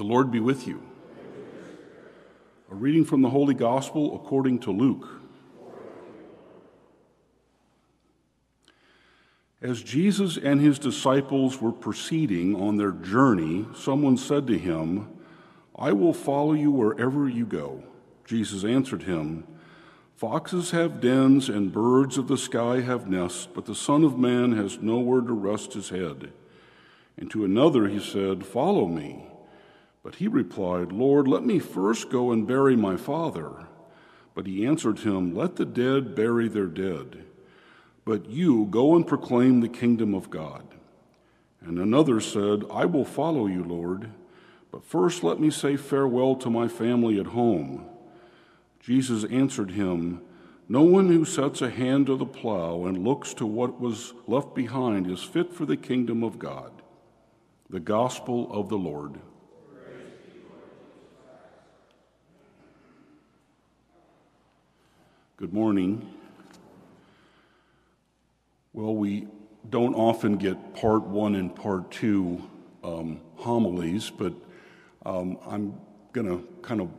The Lord be with you. A reading from the Holy Gospel according to Luke. As Jesus and his disciples were proceeding on their journey, someone said to him, I will follow you wherever you go. Jesus answered him, Foxes have dens and birds of the sky have nests, but the Son of Man has nowhere to rest his head. And to another he said, Follow me. But he replied, Lord, let me first go and bury my father. But he answered him, Let the dead bury their dead. But you go and proclaim the kingdom of God. And another said, I will follow you, Lord, but first let me say farewell to my family at home. Jesus answered him, No one who sets a hand to the plow and looks to what was left behind is fit for the kingdom of God. The gospel of the Lord. Good morning. Well, we don't often get part one and part two um, homilies, but um, I'm going to kind of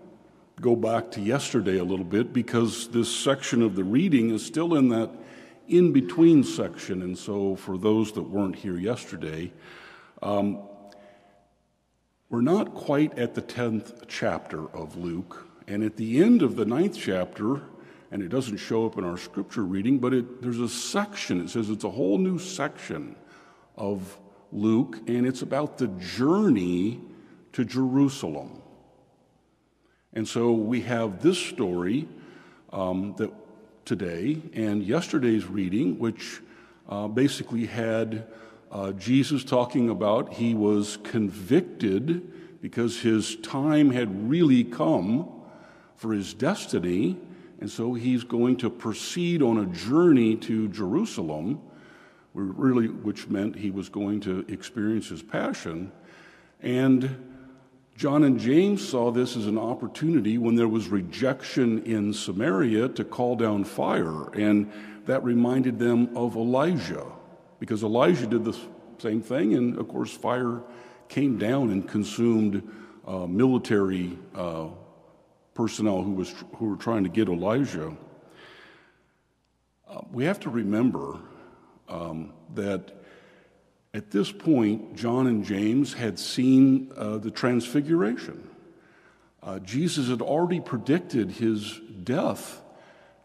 go back to yesterday a little bit because this section of the reading is still in that in between section. And so, for those that weren't here yesterday, um, we're not quite at the 10th chapter of Luke. And at the end of the ninth chapter, and it doesn't show up in our scripture reading, but it, there's a section. It says it's a whole new section of Luke, and it's about the journey to Jerusalem. And so we have this story um, that today and yesterday's reading, which uh, basically had uh, Jesus talking about he was convicted because his time had really come for his destiny and so he's going to proceed on a journey to Jerusalem, really, which meant he was going to experience his passion. And John and James saw this as an opportunity when there was rejection in Samaria to call down fire. And that reminded them of Elijah, because Elijah did the same thing. And of course, fire came down and consumed uh, military uh, personnel who, was, who were trying to get Elijah, uh, we have to remember um, that at this point, John and James had seen uh, the transfiguration. Uh, Jesus had already predicted his death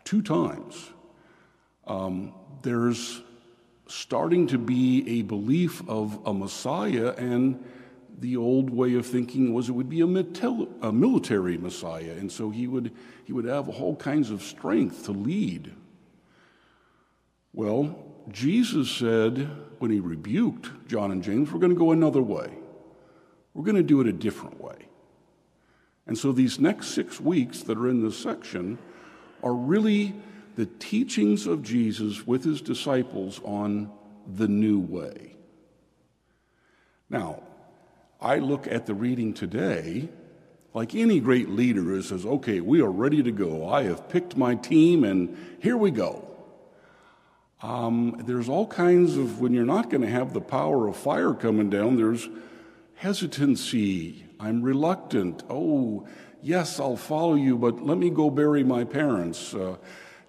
two times. Um, there's starting to be a belief of a Messiah, and the old way of thinking was it would be a, a military Messiah, and so he would, he would have all kinds of strength to lead. Well, Jesus said when he rebuked John and James, we're going to go another way. We're going to do it a different way. And so these next six weeks that are in this section are really the teachings of Jesus with his disciples on the new way. Now, I look at the reading today like any great leader who says, okay, we are ready to go. I have picked my team and here we go. Um, there's all kinds of, when you're not going to have the power of fire coming down, there's hesitancy. I'm reluctant. Oh, yes, I'll follow you, but let me go bury my parents. Uh,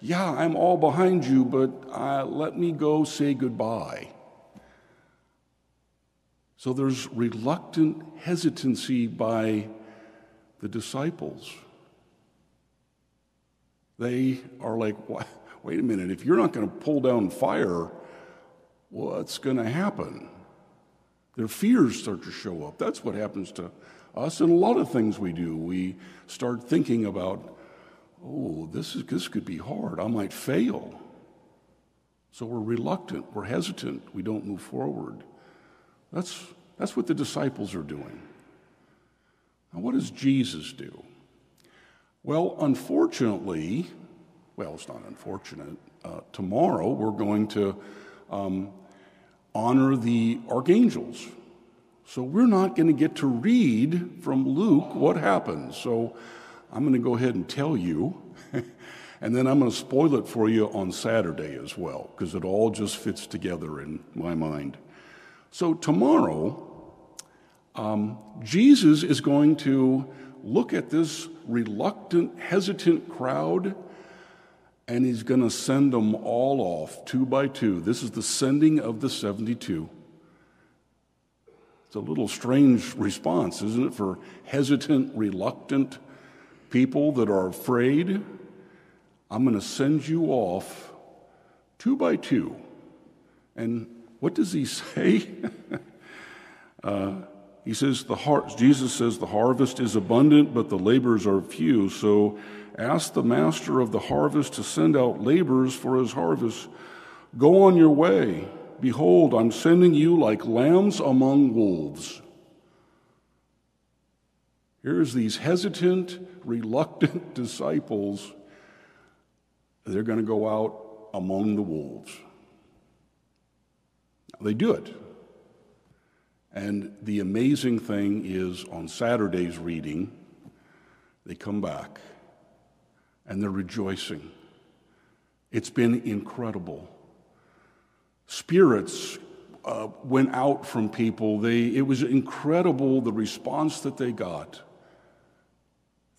yeah, I'm all behind you, but uh, let me go say goodbye. So there's reluctant hesitancy by the disciples. They are like, wait a minute, if you're not going to pull down fire, what's going to happen? Their fears start to show up. That's what happens to us in a lot of things we do. We start thinking about, oh, this, is, this could be hard. I might fail. So we're reluctant, we're hesitant, we don't move forward. That's, that's what the disciples are doing. Now, what does Jesus do? Well, unfortunately, well, it's not unfortunate. Uh, tomorrow we're going to um, honor the archangels. So we're not going to get to read from Luke what happens. So I'm going to go ahead and tell you, and then I'm going to spoil it for you on Saturday as well, because it all just fits together in my mind. So tomorrow, um, Jesus is going to look at this reluctant, hesitant crowd and he's going to send them all off two by two. This is the sending of the 72. It's a little strange response, isn't it, for hesitant, reluctant people that are afraid? I'm going to send you off two by two. And what does he say? uh, he says, the har- Jesus says, the harvest is abundant, but the laborers are few. So ask the master of the harvest to send out laborers for his harvest. Go on your way. Behold, I'm sending you like lambs among wolves. Here's these hesitant, reluctant disciples. They're going to go out among the wolves. They do it. And the amazing thing is on Saturday's reading, they come back and they're rejoicing. It's been incredible. Spirits uh, went out from people. They, it was incredible the response that they got.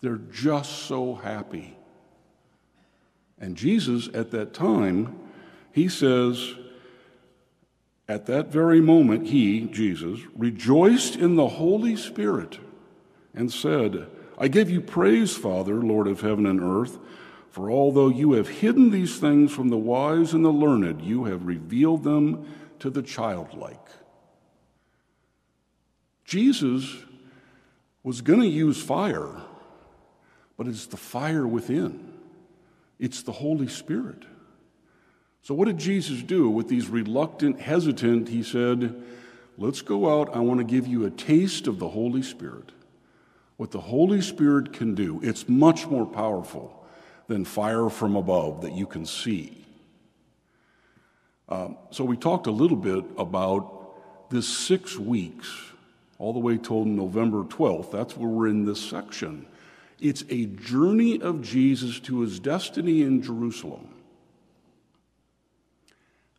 They're just so happy. And Jesus, at that time, he says, at that very moment, he, Jesus, rejoiced in the Holy Spirit and said, I give you praise, Father, Lord of heaven and earth, for although you have hidden these things from the wise and the learned, you have revealed them to the childlike. Jesus was going to use fire, but it's the fire within, it's the Holy Spirit. So, what did Jesus do with these reluctant, hesitant? He said, Let's go out. I want to give you a taste of the Holy Spirit what the Holy Spirit can do, it's much more powerful than fire from above that you can see. Um, so, we talked a little bit about this six weeks, all the way till November 12th. That's where we're in this section. It's a journey of Jesus to his destiny in Jerusalem.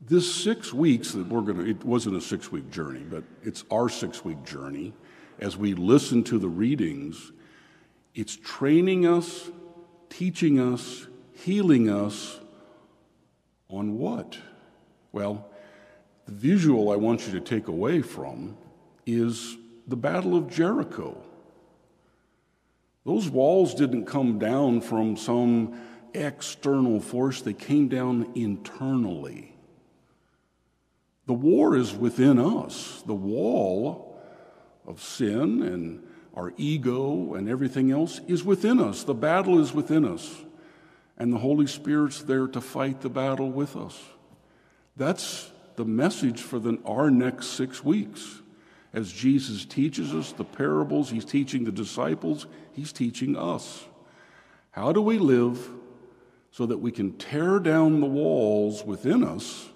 This six weeks that we're going to, it wasn't a six week journey, but it's our six week journey as we listen to the readings, it's training us, teaching us, healing us on what? Well, the visual I want you to take away from is the Battle of Jericho. Those walls didn't come down from some external force, they came down internally. The war is within us. The wall of sin and our ego and everything else is within us. The battle is within us. And the Holy Spirit's there to fight the battle with us. That's the message for the, our next six weeks. As Jesus teaches us the parables, He's teaching the disciples, He's teaching us. How do we live so that we can tear down the walls within us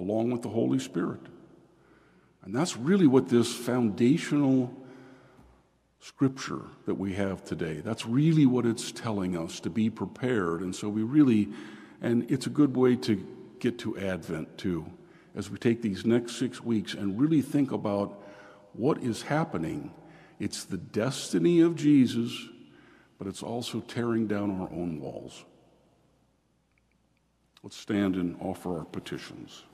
along with the Holy Spirit? And that's really what this foundational scripture that we have today, that's really what it's telling us to be prepared. And so we really, and it's a good way to get to Advent too, as we take these next six weeks and really think about what is happening. It's the destiny of Jesus, but it's also tearing down our own walls. Let's stand and offer our petitions.